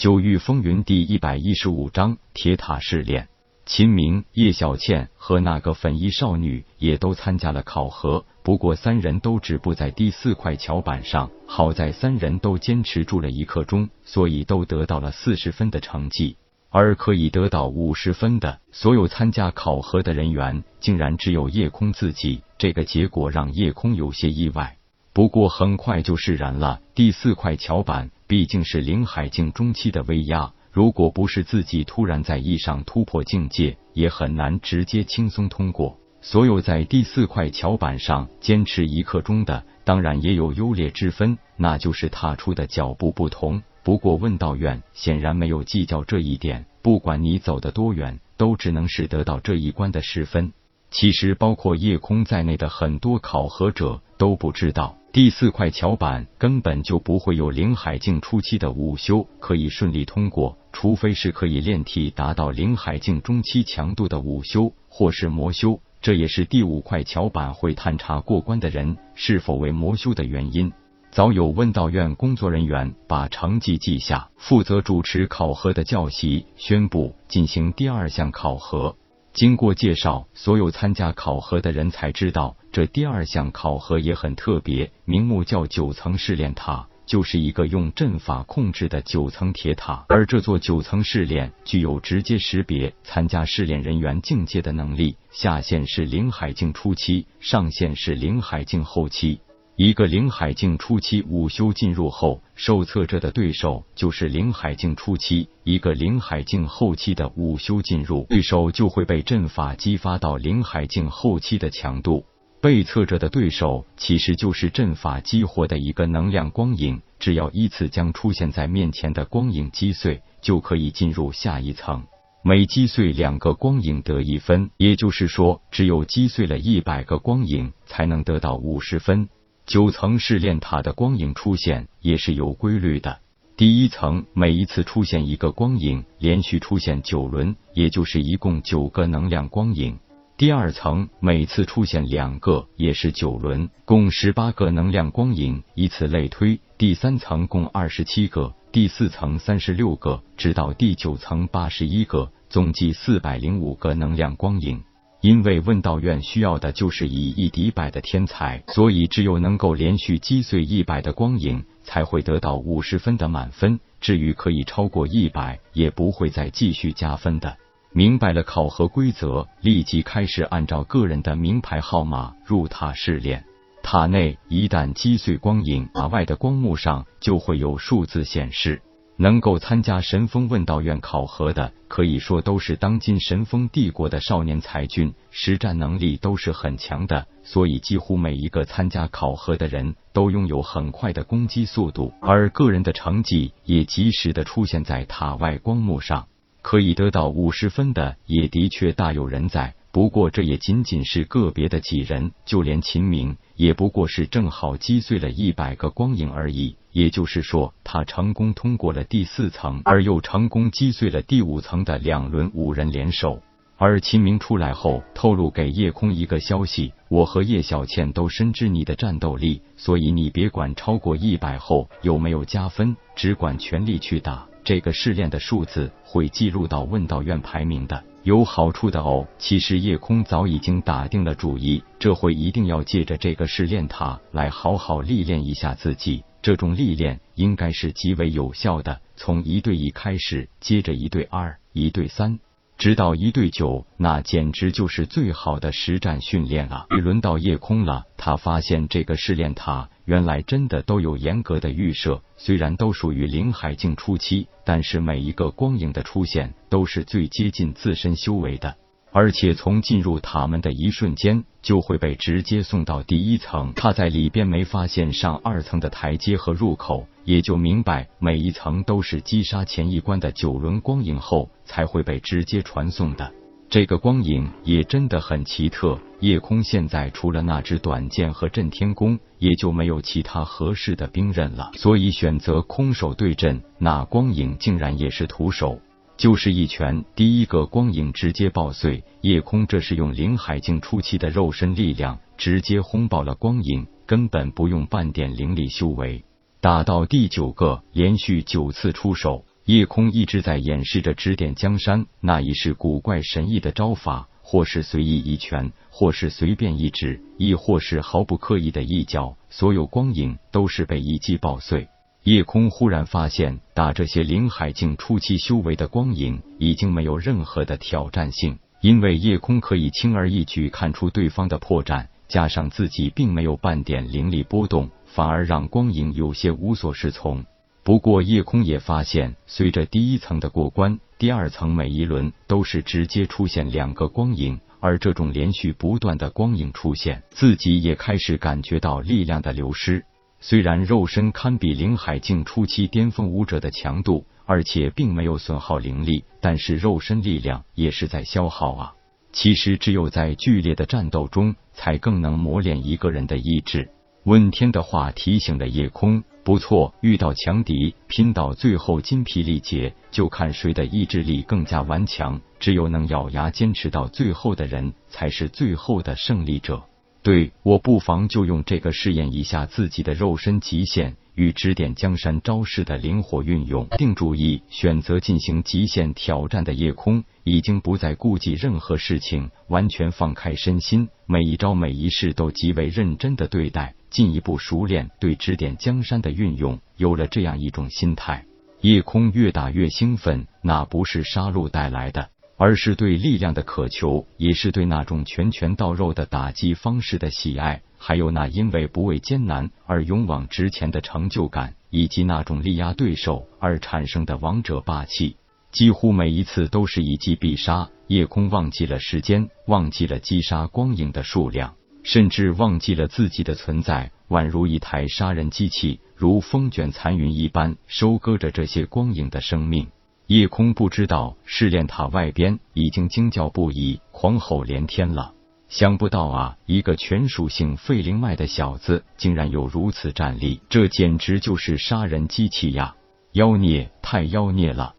九域风云第一百一十五章铁塔试炼。秦明、叶小倩和那个粉衣少女也都参加了考核，不过三人都止步在第四块桥板上。好在三人都坚持住了一刻钟，所以都得到了四十分的成绩。而可以得到五十分的所有参加考核的人员，竟然只有叶空自己。这个结果让叶空有些意外。不过很快就释然了。第四块桥板毕竟是灵海境中期的威压，如果不是自己突然在意上突破境界，也很难直接轻松通过。所有在第四块桥板上坚持一刻钟的，当然也有优劣之分，那就是踏出的脚步不同。不过问道院显然没有计较这一点，不管你走得多远，都只能是得到这一关的十分。其实包括夜空在内的很多考核者都不知道。第四块桥板根本就不会有灵海境初期的午休可以顺利通过，除非是可以炼体达到灵海境中期强度的午休，或是魔修。这也是第五块桥板会探查过关的人是否为魔修的原因。早有问道院工作人员把成绩记下，负责主持考核的教习宣布进行第二项考核。经过介绍，所有参加考核的人才知道，这第二项考核也很特别，名目叫九层试炼塔，就是一个用阵法控制的九层铁塔。而这座九层试炼具有直接识别参加试炼人员境界的能力，下限是灵海境初期，上限是灵海境后期。一个灵海境初期午休进入后，受测者的对手就是灵海境初期；一个灵海境后期的午休进入，对手就会被阵法激发到灵海境后期的强度。被测者的对手其实就是阵法激活的一个能量光影，只要依次将出现在面前的光影击碎，就可以进入下一层。每击碎两个光影得一分，也就是说，只有击碎了一百个光影才能得到五十分。九层试炼塔的光影出现也是有规律的。第一层每一次出现一个光影，连续出现九轮，也就是一共九个能量光影。第二层每次出现两个，也是九轮，共十八个能量光影，以此类推。第三层共二十七个，第四层三十六个，直到第九层八十一个，总计四百零五个能量光影。因为问道院需要的就是以一敌百的天才，所以只有能够连续击碎一百的光影，才会得到五十分的满分。至于可以超过一百，也不会再继续加分的。明白了考核规则，立即开始按照个人的名牌号码入塔试炼。塔内一旦击碎光影，塔外的光幕上就会有数字显示。能够参加神风问道院考核的，可以说都是当今神风帝国的少年才俊，实战能力都是很强的，所以几乎每一个参加考核的人都拥有很快的攻击速度，而个人的成绩也及时的出现在塔外光幕上，可以得到五十分的也的确大有人在。不过这也仅仅是个别的几人，就连秦明也不过是正好击碎了一百个光影而已。也就是说，他成功通过了第四层，而又成功击碎了第五层的两轮五人联手。而秦明出来后，透露给叶空一个消息：我和叶小倩都深知你的战斗力，所以你别管超过一百后有没有加分，只管全力去打。这个试炼的数字会记录到问道院排名的。有好处的哦。其实夜空早已经打定了主意，这回一定要借着这个试炼塔来好好历练一下自己。这种历练应该是极为有效的。从一对一开始，接着一对二、一对三，直到一对九，那简直就是最好的实战训练啊。轮到夜空了，他发现这个试炼塔原来真的都有严格的预设。虽然都属于灵海境初期，但是每一个光影的出现都是最接近自身修为的，而且从进入塔门的一瞬间就会被直接送到第一层。他在里边没发现上二层的台阶和入口，也就明白每一层都是击杀前一关的九轮光影后才会被直接传送的。这个光影也真的很奇特。夜空现在除了那支短剑和震天弓，也就没有其他合适的兵刃了，所以选择空手对阵。那光影竟然也是徒手，就是一拳，第一个光影直接爆碎。夜空这是用灵海境初期的肉身力量直接轰爆了光影，根本不用半点灵力修为。打到第九个，连续九次出手。夜空一直在演示着指点江山那一式古怪神异的招法，或是随意一拳，或是随便一指，亦或是毫不刻意的一脚，所有光影都是被一击爆碎。夜空忽然发现，打这些灵海境初期修为的光影已经没有任何的挑战性，因为夜空可以轻而易举看出对方的破绽，加上自己并没有半点灵力波动，反而让光影有些无所适从。不过，夜空也发现，随着第一层的过关，第二层每一轮都是直接出现两个光影，而这种连续不断的光影出现，自己也开始感觉到力量的流失。虽然肉身堪比灵海境初期巅峰武者的强度，而且并没有损耗灵力，但是肉身力量也是在消耗啊。其实，只有在剧烈的战斗中，才更能磨练一个人的意志。问天的话提醒了夜空，不错，遇到强敌，拼到最后筋疲力竭，就看谁的意志力更加顽强。只有能咬牙坚持到最后的人，才是最后的胜利者。对我不妨就用这个试验一下自己的肉身极限与指点江山招式的灵活运用。定主意，选择进行极限挑战的夜空已经不再顾忌任何事情，完全放开身心，每一招每一式都极为认真的对待，进一步熟练对指点江山的运用。有了这样一种心态，夜空越打越兴奋，那不是杀戮带来的。而是对力量的渴求，也是对那种拳拳到肉的打击方式的喜爱，还有那因为不畏艰难而勇往直前的成就感，以及那种力压对手而产生的王者霸气。几乎每一次都是一击必杀，夜空忘记了时间，忘记了击杀光影的数量，甚至忘记了自己的存在，宛如一台杀人机器，如风卷残云一般收割着这些光影的生命。夜空不知道试炼塔外边已经惊叫不已，狂吼连天了。想不到啊，一个全属性废灵脉的小子竟然有如此战力，这简直就是杀人机器呀！妖孽，太妖孽了！